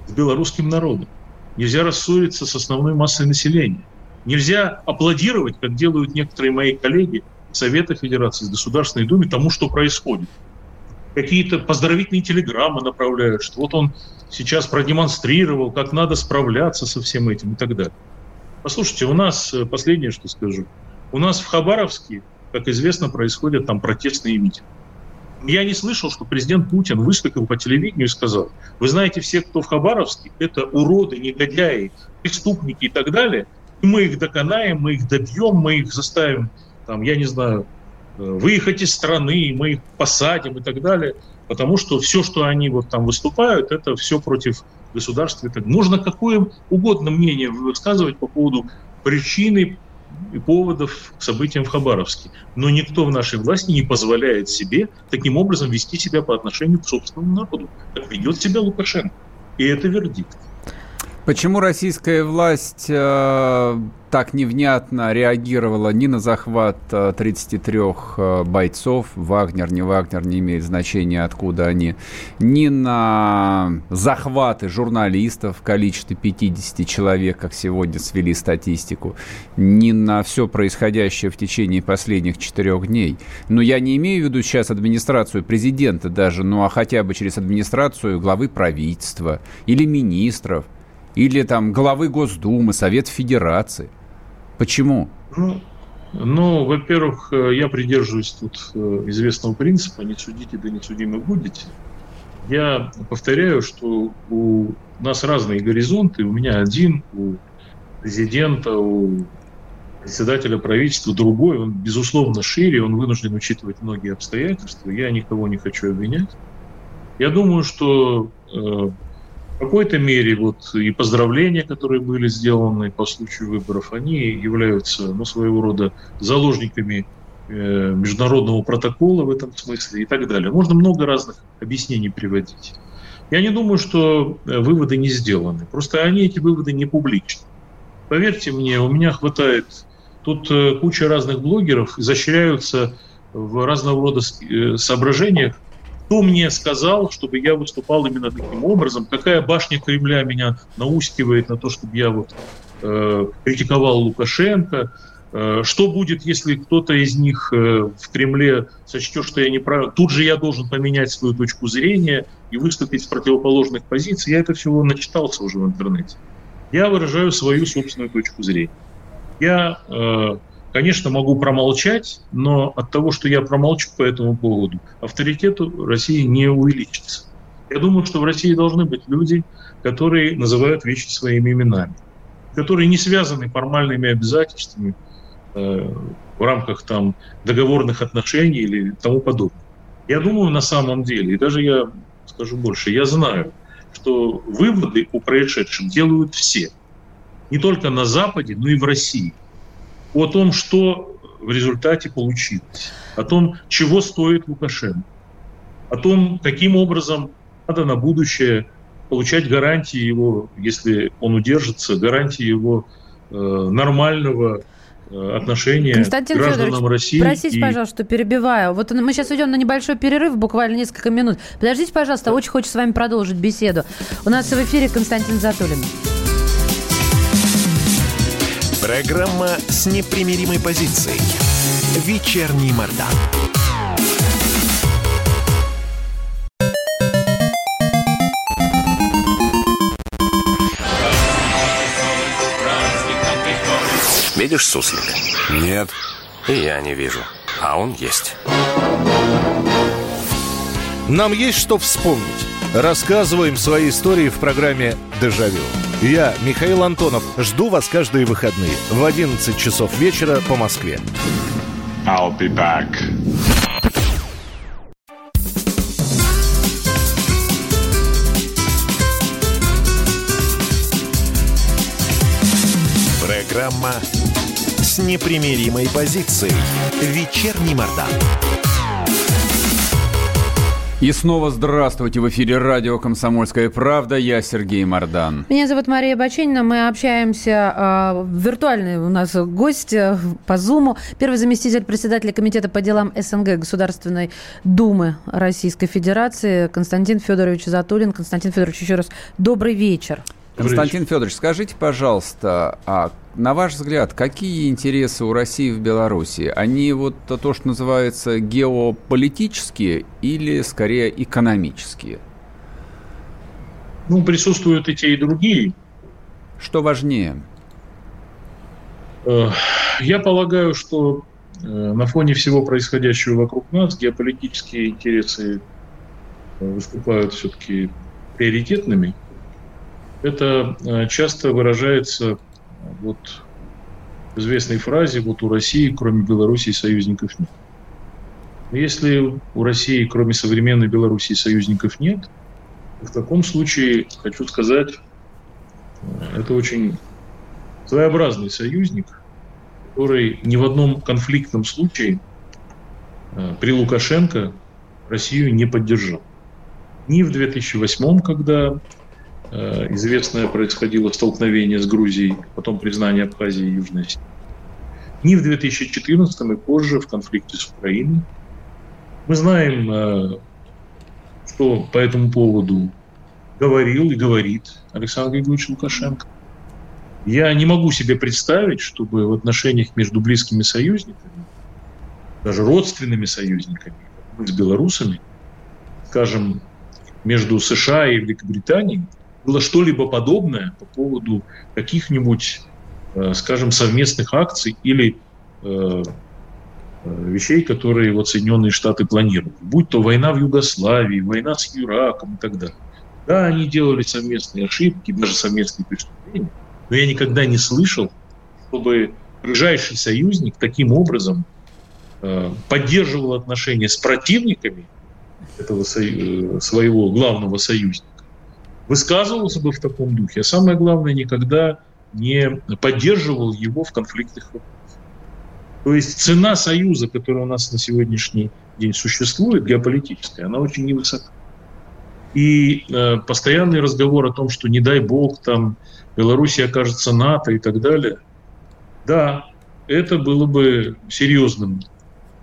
с белорусским народом. Нельзя рассориться с основной массой населения. Нельзя аплодировать, как делают некоторые мои коллеги Совета Федерации, Государственной Думы, тому, что происходит. Какие-то поздравительные телеграммы направляют, что вот он сейчас продемонстрировал, как надо справляться со всем этим и так далее. Послушайте, у нас, э, последнее, что скажу, у нас в Хабаровске, как известно, происходят там протестные митинги. Я не слышал, что президент Путин выступил по телевидению и сказал, вы знаете, все, кто в Хабаровске, это уроды, негодяи, преступники и так далее, и мы их доконаем, мы их добьем, мы их заставим, там, я не знаю, э, выехать из страны, мы их посадим и так далее, потому что все, что они вот там выступают, это все против государства. Можно какое угодно мнение высказывать по поводу причины и поводов к событиям в Хабаровске. Но никто в нашей власти не позволяет себе таким образом вести себя по отношению к собственному народу, как ведет себя Лукашенко. И это вердикт. Почему российская власть э, так невнятно реагировала ни на захват 33 э, э, бойцов, Вагнер, не Вагнер, не имеет значения, откуда они, ни на захваты журналистов в количестве 50 человек, как сегодня свели статистику, ни на все происходящее в течение последних четырех дней. Но я не имею в виду сейчас администрацию президента даже, ну а хотя бы через администрацию главы правительства или министров – или там главы Госдумы, Совет Федерации. Почему? Ну, ну, во-первых, э, я придерживаюсь тут э, известного принципа «не судите, да не судимы будете». Я повторяю, что у нас разные горизонты. У меня один, у президента, у председателя правительства другой. Он, безусловно, шире, он вынужден учитывать многие обстоятельства. Я никого не хочу обвинять. Я думаю, что э, какой-то мере вот и поздравления, которые были сделаны по случаю выборов, они являются ну, своего рода заложниками э, международного протокола в этом смысле и так далее. Можно много разных объяснений приводить. Я не думаю, что э, выводы не сделаны. Просто они, эти выводы, не публичны. Поверьте мне, у меня хватает... Тут э, куча разных блогеров изощряются в разного рода э, соображениях, кто мне сказал, чтобы я выступал именно таким образом? Какая башня Кремля меня наускивает на то, чтобы я вот э, критиковал Лукашенко. Э, что будет, если кто-то из них э, в Кремле сочтет, что я не прав? Тут же я должен поменять свою точку зрения и выступить с противоположных позиций. Я это всего начитался уже в интернете. Я выражаю свою собственную точку зрения. Я, э, конечно, могу промолчать, но от того, что я промолчу по этому поводу, авторитету России не увеличится. Я думаю, что в России должны быть люди, которые называют вещи своими именами, которые не связаны формальными обязательствами э, в рамках там договорных отношений или тому подобное. Я думаю, на самом деле, и даже я скажу больше, я знаю, что выводы о происшедшем делают все. Не только на Западе, но и в России. О том, что в результате получилось. О том, чего стоит Лукашенко. О том, каким образом надо на будущее получать гарантии его, если он удержится, гарантии его э, нормального э, отношения Константин к гражданам Федорович, России. Простите, и... пожалуйста, что перебиваю. Вот мы сейчас идем на небольшой перерыв, буквально несколько минут. Подождите, пожалуйста, очень хочу с вами продолжить беседу. У нас в эфире Константин Затулин. Программа с непримиримой позицией. Вечерний Мордан. Видишь суслика? Нет. И я не вижу. А он есть. Нам есть что вспомнить. Рассказываем свои истории в программе «Дежавю». Я, Михаил Антонов, жду вас каждые выходные в 11 часов вечера по Москве. I'll be back. Программа с непримиримой позицией. Вечерний Мордан. И снова здравствуйте. В эфире радио «Комсомольская правда». Я Сергей Мордан. Меня зовут Мария Баченина. Мы общаемся. Э, виртуальный у нас гость э, по Зуму. Первый заместитель председателя Комитета по делам СНГ Государственной Думы Российской Федерации Константин Федорович Затулин. Константин Федорович, еще раз добрый вечер. Константин Федорович, скажите, пожалуйста, а на ваш взгляд, какие интересы у России в Беларуси? Они вот то, что называется геополитические или скорее экономические? Ну, присутствуют и те, и другие. Что важнее? Э, я полагаю, что э, на фоне всего происходящего вокруг нас геополитические интересы э, выступают все-таки приоритетными. Это часто выражается вот в известной фразе «вот у России, кроме Белоруссии, союзников нет». Если у России, кроме современной Белоруссии, союзников нет, в таком случае, хочу сказать, это очень своеобразный союзник, который ни в одном конфликтном случае э, при Лукашенко Россию не поддержал. Ни в 2008, когда Э, известное происходило столкновение с Грузией, потом признание Абхазии и Южной Осетии. Ни в 2014 и позже в конфликте с Украиной. Мы знаем, э, что по этому поводу говорил и говорит Александр Григорьевич Лукашенко. Я не могу себе представить, чтобы в отношениях между близкими союзниками, даже родственными союзниками, с белорусами, скажем, между США и Великобританией, было что-либо подобное по поводу каких-нибудь, э, скажем, совместных акций или э, э, вещей, которые вот Соединенные Штаты планируют. Будь то война в Югославии, война с Ираком и так далее. Да, они делали совместные ошибки, даже совместные преступления, но я никогда не слышал, чтобы ближайший союзник таким образом поддерживал отношения с противниками этого своего главного союзника высказывался бы в таком духе, а самое главное, никогда не поддерживал его в конфликтных вопросах. То есть цена союза, которая у нас на сегодняшний день существует, геополитическая, она очень невысока. И э, постоянный разговор о том, что не дай бог там Белоруссия окажется НАТО и так далее, да, это было бы серьезным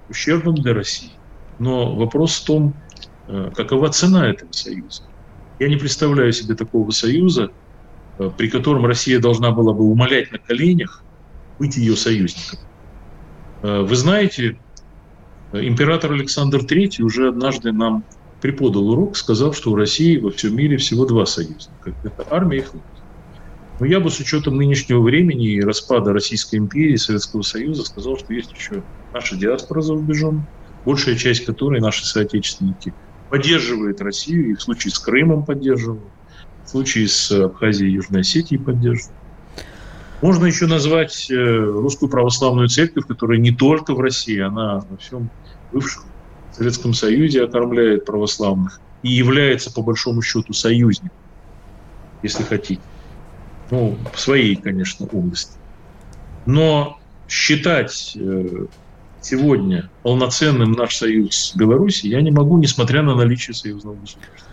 ущербом для России. Но вопрос в том, э, какова цена этого союза. Я не представляю себе такого союза, э, при котором Россия должна была бы умолять на коленях быть ее союзником. Э, вы знаете, император Александр III уже однажды нам преподал урок, сказав, что у России во всем мире всего два союзника. Это армия и флот. Но я бы с учетом нынешнего времени и распада Российской империи, Советского Союза, сказал, что есть еще наша диаспора за рубежом, большая часть которой наши соотечественники поддерживает Россию, и в случае с Крымом поддерживают, в случае с Абхазией и Южной Осетией поддерживают. Можно еще назвать э, русскую православную церковь, которая не только в России, она во всем бывшем Советском Союзе окормляет православных и является, по большому счету, союзником, если хотите. Ну, в своей, конечно, области. Но считать э, сегодня полноценным наш союз с Беларусью я не могу, несмотря на наличие союзного государства.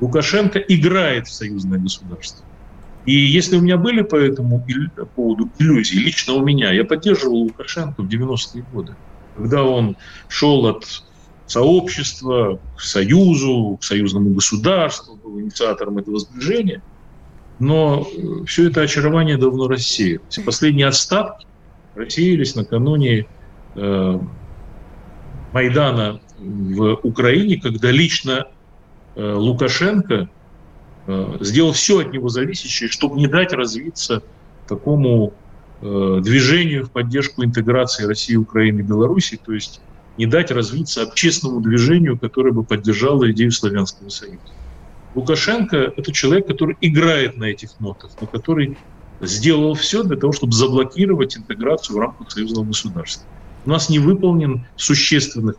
Лукашенко играет в союзное государство. И если у меня были по этому поводу иллюзии, лично у меня, я поддерживал Лукашенко в 90-е годы, когда он шел от сообщества к союзу, к союзному государству, был инициатором этого сближения. Но э, все это очарование давно рассеялось. Последние отставки рассеялись накануне Майдана в Украине, когда лично э, Лукашенко э, сделал все от него зависящее, чтобы не дать развиться такому э, движению в поддержку интеграции России, Украины и Беларуси, то есть не дать развиться общественному движению, которое бы поддержало идею Славянского Союза. Лукашенко – это человек, который играет на этих нотах, но который сделал все для того, чтобы заблокировать интеграцию в рамках союзного государства. У нас не выполнен в существенных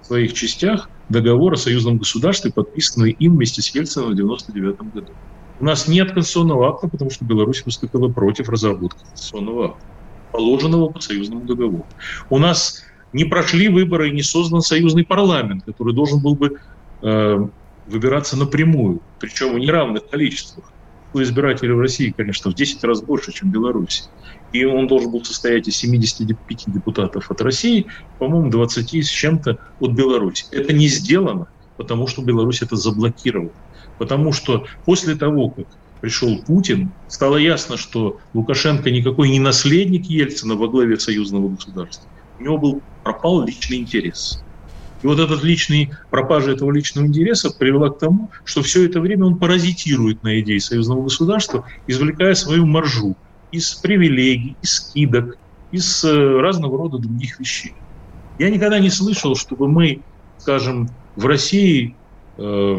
своих частях договор о союзном государстве, подписанный им вместе с Ельцином в 1999 году. У нас нет конституционного акта, потому что Беларусь выступила против разработки конституционного акта, положенного по союзному договору. У нас не прошли выборы и не создан союзный парламент, который должен был бы э, выбираться напрямую, причем в неравных количествах. Избирателей в России, конечно, в 10 раз больше, чем в Беларуси. И он должен был состоять из 75 депутатов от России, по-моему, 20 с чем-то от Беларуси. Это не сделано, потому что Беларусь это заблокировала. Потому что после того, как пришел Путин, стало ясно, что Лукашенко никакой не наследник Ельцина во главе союзного государства. У него был, пропал личный интерес. И вот этот личный, пропажа этого личного интереса привела к тому, что все это время он паразитирует на идее союзного государства, извлекая свою маржу из привилегий, из скидок, из э, разного рода других вещей. Я никогда не слышал, чтобы мы, скажем, в России э,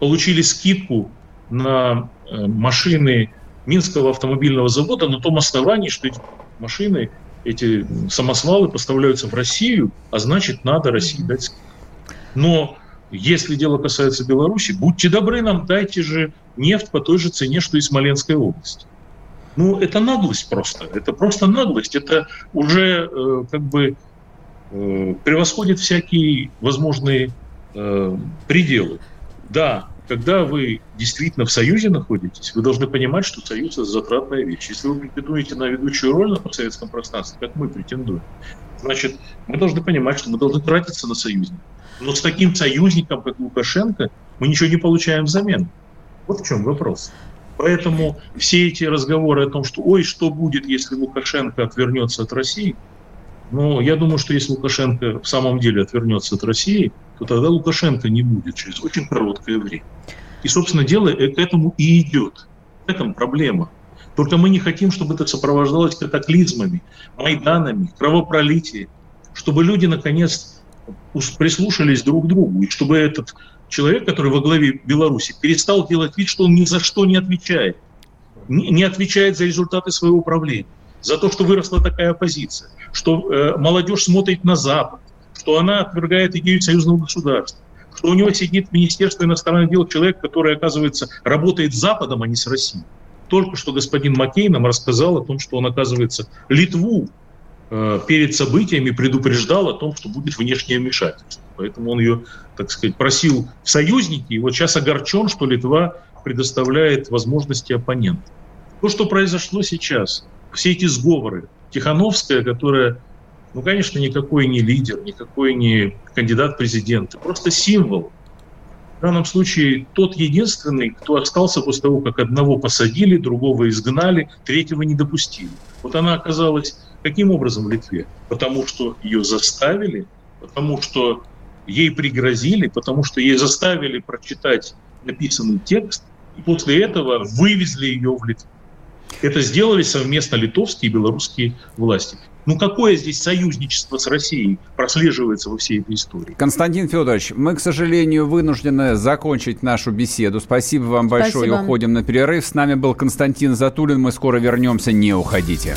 получили скидку на э, машины Минского автомобильного завода на том основании, что эти машины эти самосвалы поставляются в Россию, а значит, надо России дать скидку. Но если дело касается Беларуси, будьте добры нам, дайте же нефть по той же цене, что и Смоленская область. Ну, это наглость просто. Это просто наглость. Это уже э, как бы э, превосходит всякие возможные э, пределы. Да, когда вы действительно в союзе находитесь, вы должны понимать, что союз – это затратная вещь. Если вы претендуете на ведущую роль на постсоветском пространстве, как мы претендуем, значит, мы должны понимать, что мы должны тратиться на союзников. Но с таким союзником, как Лукашенко, мы ничего не получаем взамен. Вот в чем вопрос. Поэтому все эти разговоры о том, что ой, что будет, если Лукашенко отвернется от России, ну, я думаю, что если Лукашенко в самом деле отвернется от России, то тогда Лукашенко не будет через очень короткое время. И, собственно, дело к этому и идет. В этом проблема. Только мы не хотим, чтобы это сопровождалось катаклизмами, майданами, кровопролитием, чтобы люди, наконец, прислушались друг к другу, и чтобы этот человек, который во главе Беларуси, перестал делать вид, что он ни за что не отвечает, не отвечает за результаты своего управления, за то, что выросла такая оппозиция, что э, молодежь смотрит на Запад, что она отвергает идею союзного государства, что у него сидит в Министерстве иностранных дел человек, который, оказывается, работает с Западом, а не с Россией. Только что господин Маккей нам рассказал о том, что он, оказывается, Литву перед событиями предупреждал о том, что будет внешнее вмешательство. Поэтому он ее, так сказать, просил в союзники, и вот сейчас огорчен, что Литва предоставляет возможности оппонента. То, что произошло сейчас, все эти сговоры, Тихановская, которая ну, конечно, никакой не лидер, никакой не кандидат в президенты, просто символ. в данном случае тот единственный, кто остался после того, как одного посадили, другого изгнали, третьего не допустили. Вот она оказалась каким образом в Литве? Потому что ее заставили, потому что ей пригрозили, потому что ей заставили прочитать написанный текст, и после этого вывезли ее в Литву. Это сделали совместно литовские и белорусские власти. Ну какое здесь союзничество с Россией прослеживается во всей этой истории? Константин Федорович, мы, к сожалению, вынуждены закончить нашу беседу. Спасибо вам большое. Спасибо. Уходим на перерыв. С нами был Константин Затулин. Мы скоро вернемся. Не уходите.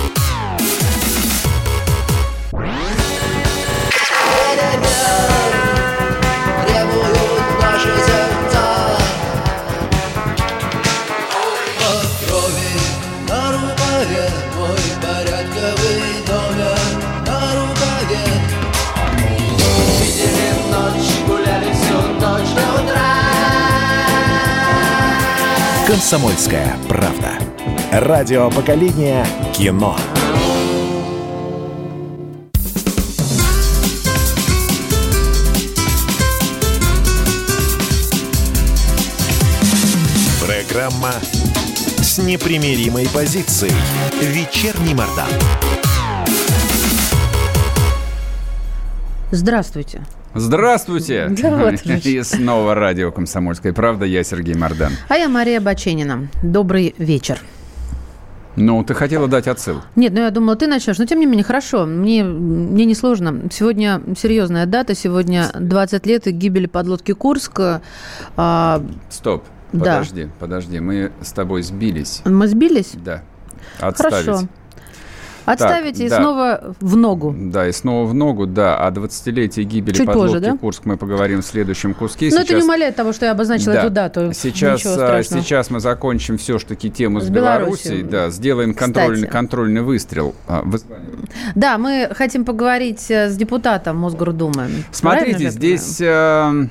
«Комсомольская правда». Радио поколения кино. Программа с непримиримой позицией. Вечерний Мордан. Здравствуйте. Здравствуйте! Да, вот И снова радио «Комсомольская правда». Я Сергей Мордан. А я Мария Баченина. Добрый вечер. Ну, ты хотела дать отсыл. Нет, ну я думала, ты начнешь. Но тем не менее, хорошо. Мне, мне не сложно. Сегодня серьезная дата. Сегодня 20 лет и гибели подлодки Курск. А... Стоп. Подожди, да. подожди. Мы с тобой сбились. Мы сбились? Да. Отставить. Хорошо. Отставить так, и да. снова в ногу. Да, и снова в ногу, да. О 20-летии гибели Чуть подлодки позже, да? Курск мы поговорим в следующем куске. Но сейчас... это не умаляет того, что я обозначила да. эту дату. Сейчас, а, сейчас мы закончим все-таки тему с, с Белоруссией. Да, сделаем контрольный, контрольный выстрел. А. Да, мы хотим поговорить э, с депутатом Мосгордумы. Смотрите, здесь... Э,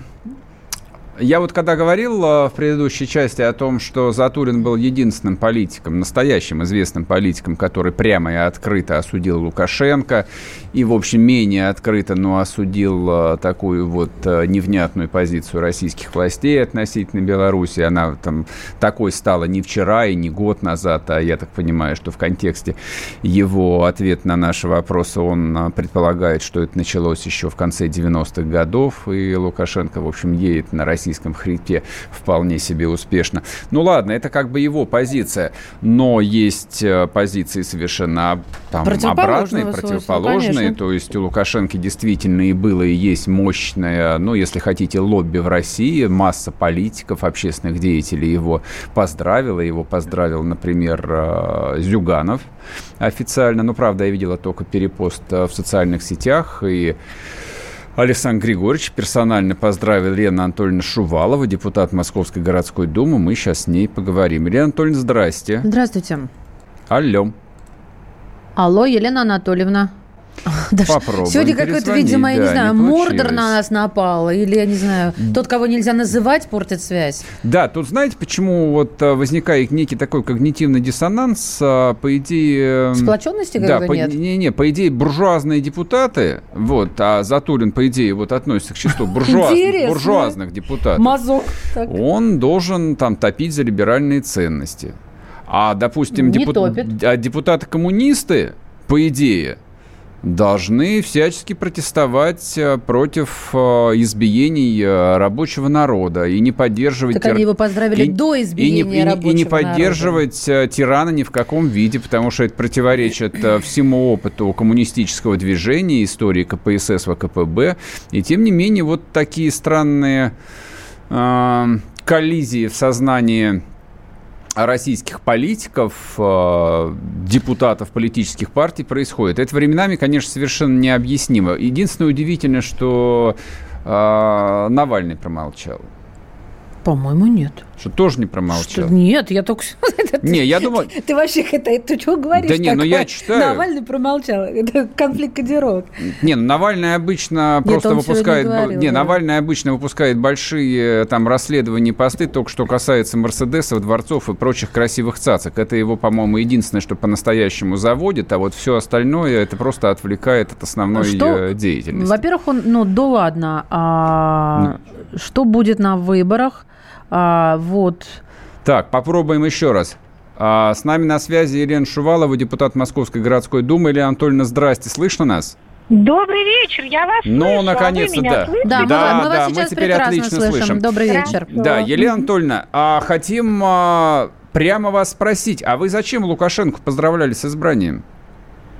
я вот когда говорил э, в предыдущей части о том, что Затулин был единственным политиком, настоящим известным политиком, который прямо и открыто осудил Лукашенко, и, в общем, менее открыто, но осудил э, такую вот э, невнятную позицию российских властей относительно Беларуси. Она там такой стала не вчера и не год назад, а я так понимаю, что в контексте его ответа на наши вопросы он предполагает, что это началось еще в конце 90-х годов, и Лукашенко, в общем, едет на российском хребте вполне себе успешно. Ну ладно, это как бы его позиция, но есть э, позиции совершенно там, обратные, противоположные. То есть у Лукашенко действительно и было, и есть мощное, ну, если хотите, лобби в России, масса политиков, общественных деятелей его поздравила. Его поздравил, например, э, Зюганов официально. Ну, правда, я видела только перепост э, в социальных сетях, и Александр Григорьевич персонально поздравил Лену Анатольевну Шувалову, депутат Московской городской думы. Мы сейчас с ней поговорим. Елена Анатольевна, здрасте. Здравствуйте. Алло. Алло, Елена Анатольевна. Попробуем Сегодня какой-то, видимо, я не знаю, не Мордор на нас напал, или, я не знаю, тот, кого нельзя называть, портит связь. Да, тут знаете, почему вот э, возникает некий такой когнитивный диссонанс, а, по идее... Эм, Сплоченности, да, по, нет? Не, не, по идее, буржуазные депутаты, вот, а Затулин, по идее, вот относится к числу буржуазных, буржуазных депутатов. Мазок. Так. Он должен там топить за либеральные ценности. А, допустим, депут... а депутаты-коммунисты, по идее, должны всячески протестовать э, против э, избиений э, рабочего народа и не поддерживать... Так тир... они его поздравили и, до избиения и не, рабочего И не поддерживать народа. тирана ни в каком виде, потому что это противоречит всему опыту коммунистического движения, истории КПСС, ВКПБ. И тем не менее, вот такие странные э, коллизии в сознании российских политиков, э, депутатов политических партий происходит. Это временами, конечно, совершенно необъяснимо. Единственное удивительное, что э, Навальный промолчал. По-моему, нет. Что тоже не промолчал? Что, нет, я только... Не, я думаю... Ты вообще это, ты что говоришь? Да не, ну я читаю... Навальный промолчал. Это конфликт кодировок. Не, ну Навальный обычно просто выпускает... Не, Навальный обычно выпускает большие там расследования, посты, только что касается Мерседесов, дворцов и прочих красивых цацок. Это его, по-моему, единственное, что по-настоящему заводит, а вот все остальное это просто отвлекает от основной что? деятельности. Во-первых, он, ну, да ладно, а ну. Что будет на выборах? А, вот. Так, попробуем еще раз. А, с нами на связи Елена Шувалова, депутат Московской городской думы. Елена Анатольевна, здрасте, слышно нас? Добрый вечер, я вас ну, слышу. Ну, наконец-то, да. Да, да, мы, мы вас сейчас мы теперь отлично слышим. слышим. Добрый вечер. Да, Елена Анатольевна, а хотим а, прямо вас спросить, а вы зачем Лукашенко поздравляли с избранием?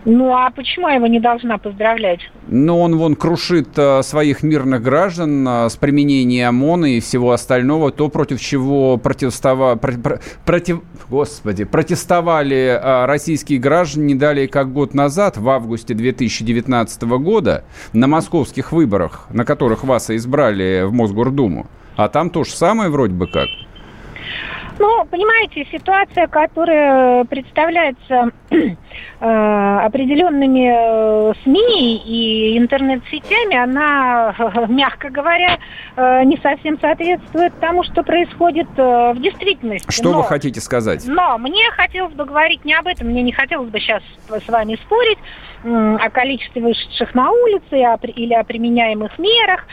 Ну а почему я его не должна поздравлять? Ну он вон крушит э, своих мирных граждан э, с применением ОМОНа и всего остального, то против чего протестова... про... против... Господи, протестовали э, российские граждане не далее как год назад, в августе 2019 года, на московских выборах, на которых вас избрали в Мосгордуму. А там то же самое вроде бы как. Ну, понимаете, ситуация, которая представляется э, определенными э, СМИ и интернет-сетями, она, мягко говоря, э, не совсем соответствует тому, что происходит в действительности. Что но, вы хотите сказать? Но мне хотелось бы говорить не об этом, мне не хотелось бы сейчас с вами спорить о количестве вышедших на улицы или о применяемых мерах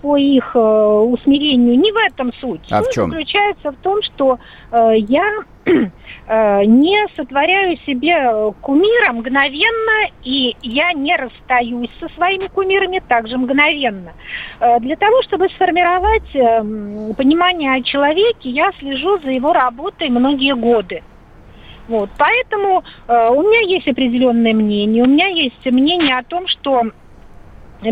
по их усмирению. Не в этом суть. А суть в чем? заключается в том, что Э, я э, не сотворяю себе кумира мгновенно, и я не расстаюсь со своими кумирами также мгновенно. Э, для того, чтобы сформировать эм, понимание о человеке, я слежу за его работой многие годы. Вот, поэтому э, у меня есть определенное мнение. У меня есть мнение о том, что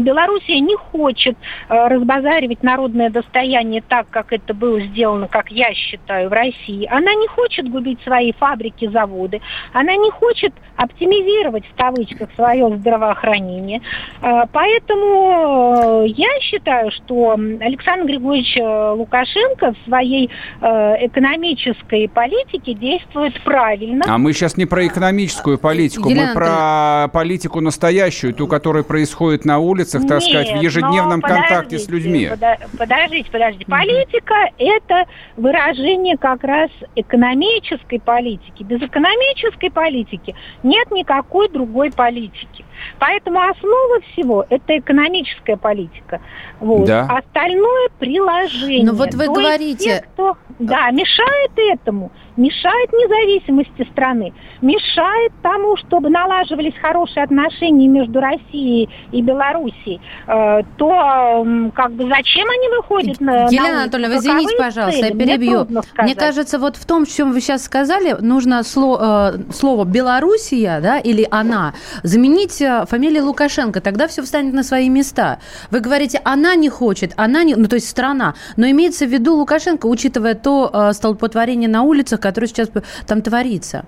Белоруссия не хочет э, разбазаривать народное достояние так, как это было сделано, как я считаю, в России. Она не хочет губить свои фабрики, заводы. Она не хочет оптимизировать, в кавычках, свое здравоохранение. Э, поэтому э, я считаю, что Александр Григорьевич Лукашенко в своей экономической политике действует правильно. А мы сейчас не про экономическую политику, Елена мы про политику настоящую, ту, которая происходит на улице улицах, так Нет, сказать, в ежедневном контакте с людьми. Подождите, подождите. Политика – это выражение как раз экономической политики. Без экономической политики нет никакой другой политики. Поэтому основа всего – это экономическая политика. Вот. Да. Остальное – приложение. Но ну, вот вы То говорите… Те, кто, да, мешает этому, мешает независимости страны, мешает тому, чтобы налаживались хорошие отношения между Россией и Белоруссией, э, то как бы зачем они выходят на Елена Анатольевна, вы извините, пожалуйста, я перебью. Мне, Мне кажется, вот в том, чем вы сейчас сказали, нужно слово, э, слово «Белоруссия» да, или «она» заменить э, фамилией Лукашенко, тогда все встанет на свои места. Вы говорите, она не хочет, она не, ну то есть страна, но имеется в виду Лукашенко, учитывая то столпотворение на улицах, которое сейчас там творится.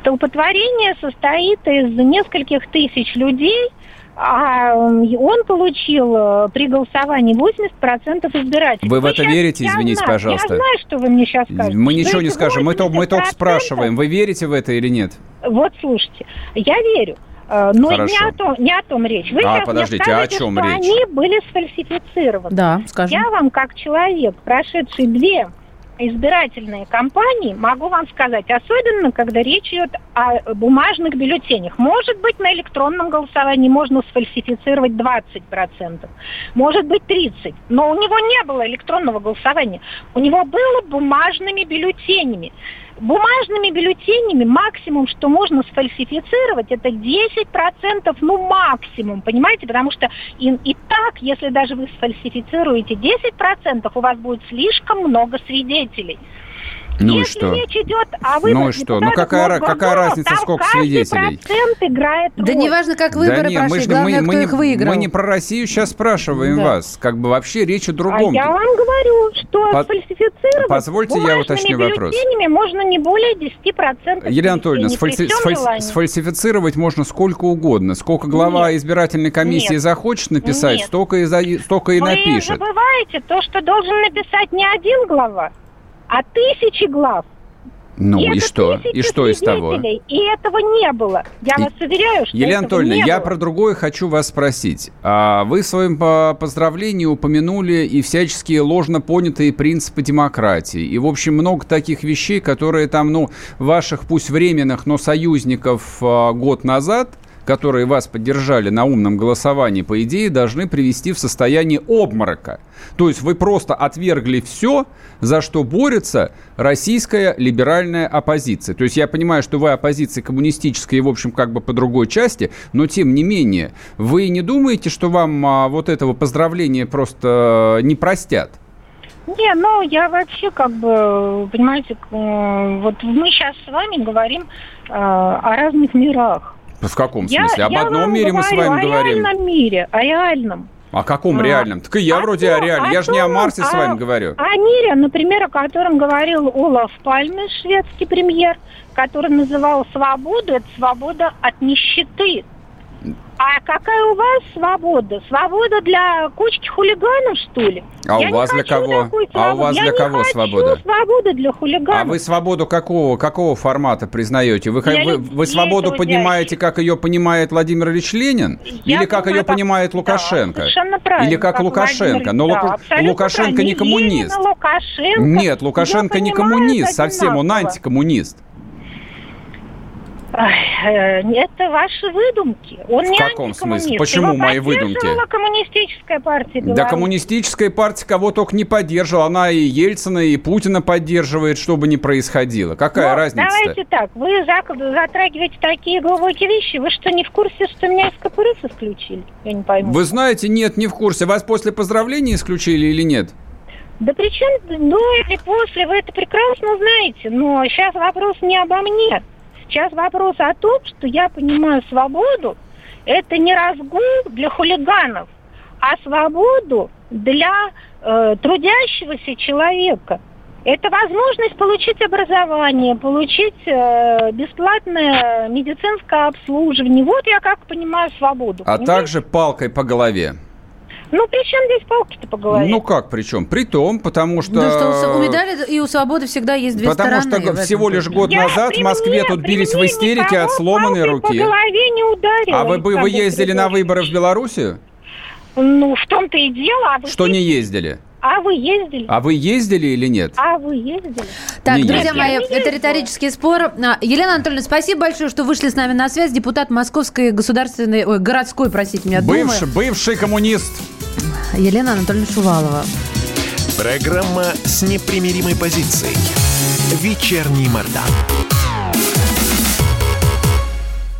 Столпотворение состоит из нескольких тысяч людей, а он получил э, при голосовании 80% избирателей. Вы в это верите, извините, знаю, пожалуйста? Я знаю, что вы мне сейчас скажете. Мы ничего не скажем, мы, мы только спрашиваем, вы верите в это или нет? Вот слушайте, я верю. Э, но Хорошо. не о, том, не о том речь. Вы а, сейчас подождите, мне скажете, а о чем что речь? они были сфальсифицированы. Да, скажем. Я вам, как человек, прошедший две избирательные кампании, могу вам сказать, особенно когда речь идет о бумажных бюллетенях. Может быть, на электронном голосовании можно сфальсифицировать 20%, может быть 30%, но у него не было электронного голосования, у него было бумажными бюллетенями. Бумажными бюллетенями максимум, что можно сфальсифицировать, это 10%, ну максимум, понимаете? Потому что и, и так, если даже вы сфальсифицируете 10%, у вас будет слишком много свидетелей. Ну Если и что? речь идет о выборах Ну и что? Ну какая, какая разница, сколько свидетелей? процент играет роль. Да неважно, как выборы да нет, прошли, мы, же- главное, мы, кто мы, их не, выиграл. мы не про Россию сейчас спрашиваем Да. вас. Как бы вообще речь о А другом. я вам говорю, что По- сфальсифицировать позвольте я уточню вопрос. можно не более 10%. Елена Анатольевна, сфальси- сфальси- сфальсифицировать можно сколько угодно. Сколько глава Нет. избирательной комиссии Нет. захочет написать, Нет. столько и, за- столько и Вы напишет. забываете то, что должен написать не один глава, а тысячи глав. Ну и это что? И что из того? И этого не было. Я И- вас уверяю, что Елена Анатольевна, не я было. про другое хочу вас спросить. А Вы в своем по- поздравлении упомянули и всяческие ложно понятые принципы демократии. И, в общем, много таких вещей, которые там, ну, ваших, пусть временных, но союзников а, год назад которые вас поддержали на умном голосовании, по идее, должны привести в состояние обморока. То есть вы просто отвергли все, за что борется российская либеральная оппозиция. То есть я понимаю, что вы оппозиция коммунистическая и, в общем, как бы по другой части, но тем не менее, вы не думаете, что вам а, вот этого поздравления просто э, не простят? Не, ну я вообще как бы, понимаете, вот мы сейчас с вами говорим э, о разных мирах. В каком Я- смысле? Об я одном мире мы с вами о говорим. реальном мире, о реальном. О каком А, реальном? Так и я о вроде том- о реальном. Я же не о Марсе с о- вами говорю. О мире, например, о котором говорил Олаф Пальме, шведский премьер, который называл свободу, это свобода от нищеты. А какая у вас свобода? Свобода для кучки хулиганов, что ли? А у Я вас для кого? А у вас Я для кого свобода? свободы для хулиганов. А вы свободу какого, какого формата признаете? Вы, Я вы, вы свободу понимаете, как ее понимает Владимир Ильич Ленин? Я Или как ее понимает Лукашенко? Или как, как Лукашенко? Но да, Лукашенко не коммунист. Ленина, Лукашенко. Нет, Лукашенко не коммунист совсем, он антикоммунист. Э, Это ваши выдумки. Он В не каком смысле? Почему Его мои выдумки? коммунистическая партия Да Беларуси. коммунистическая партия кого только не поддерживала. Она и Ельцина, и Путина поддерживает, что бы ни происходило. Какая Ну, разница-то? Давайте так, вы затрагиваете такие глубокие вещи. Вы что, не в курсе, что меня из КПРФ исключили? Я не пойму. Вы знаете, нет, не в курсе. Вас после поздравления исключили или нет? Да при чем, ну или после, вы это прекрасно знаете. Но сейчас вопрос не обо мне. Сейчас вопрос о том, что я понимаю свободу, это не разгул для хулиганов, а свободу для э, трудящегося человека. Это возможность получить образование, получить э, бесплатное медицинское обслуживание. Вот я как понимаю свободу. А понимаете? также палкой по голове. Ну, при чем здесь палки-то по голове? Ну как причем? При том, потому что... Ну, что у медали и у свободы всегда есть две Потому стороны. что в этом всего лишь год Я назад при в Москве мне- тут при бились в истерике от сломанной руки. по голове не ударила. А вы, бы, вы ездили на придурка. выборы в Белоруссию? Ну, в том-то и дело. А вы, Что не ездили? а вы ездили? А вы ездили или нет? А вы ездили? Так, Не друзья ездили. мои, это ездила. риторический спор. А, Елена Анатольевна, спасибо большое, что вышли с нами на связь. Депутат Московской государственной, ой, городской, простите меня. Бывший, бывший коммунист. Елена Анатольевна Шувалова. Программа с непримиримой позицией. Вечерний Мордан.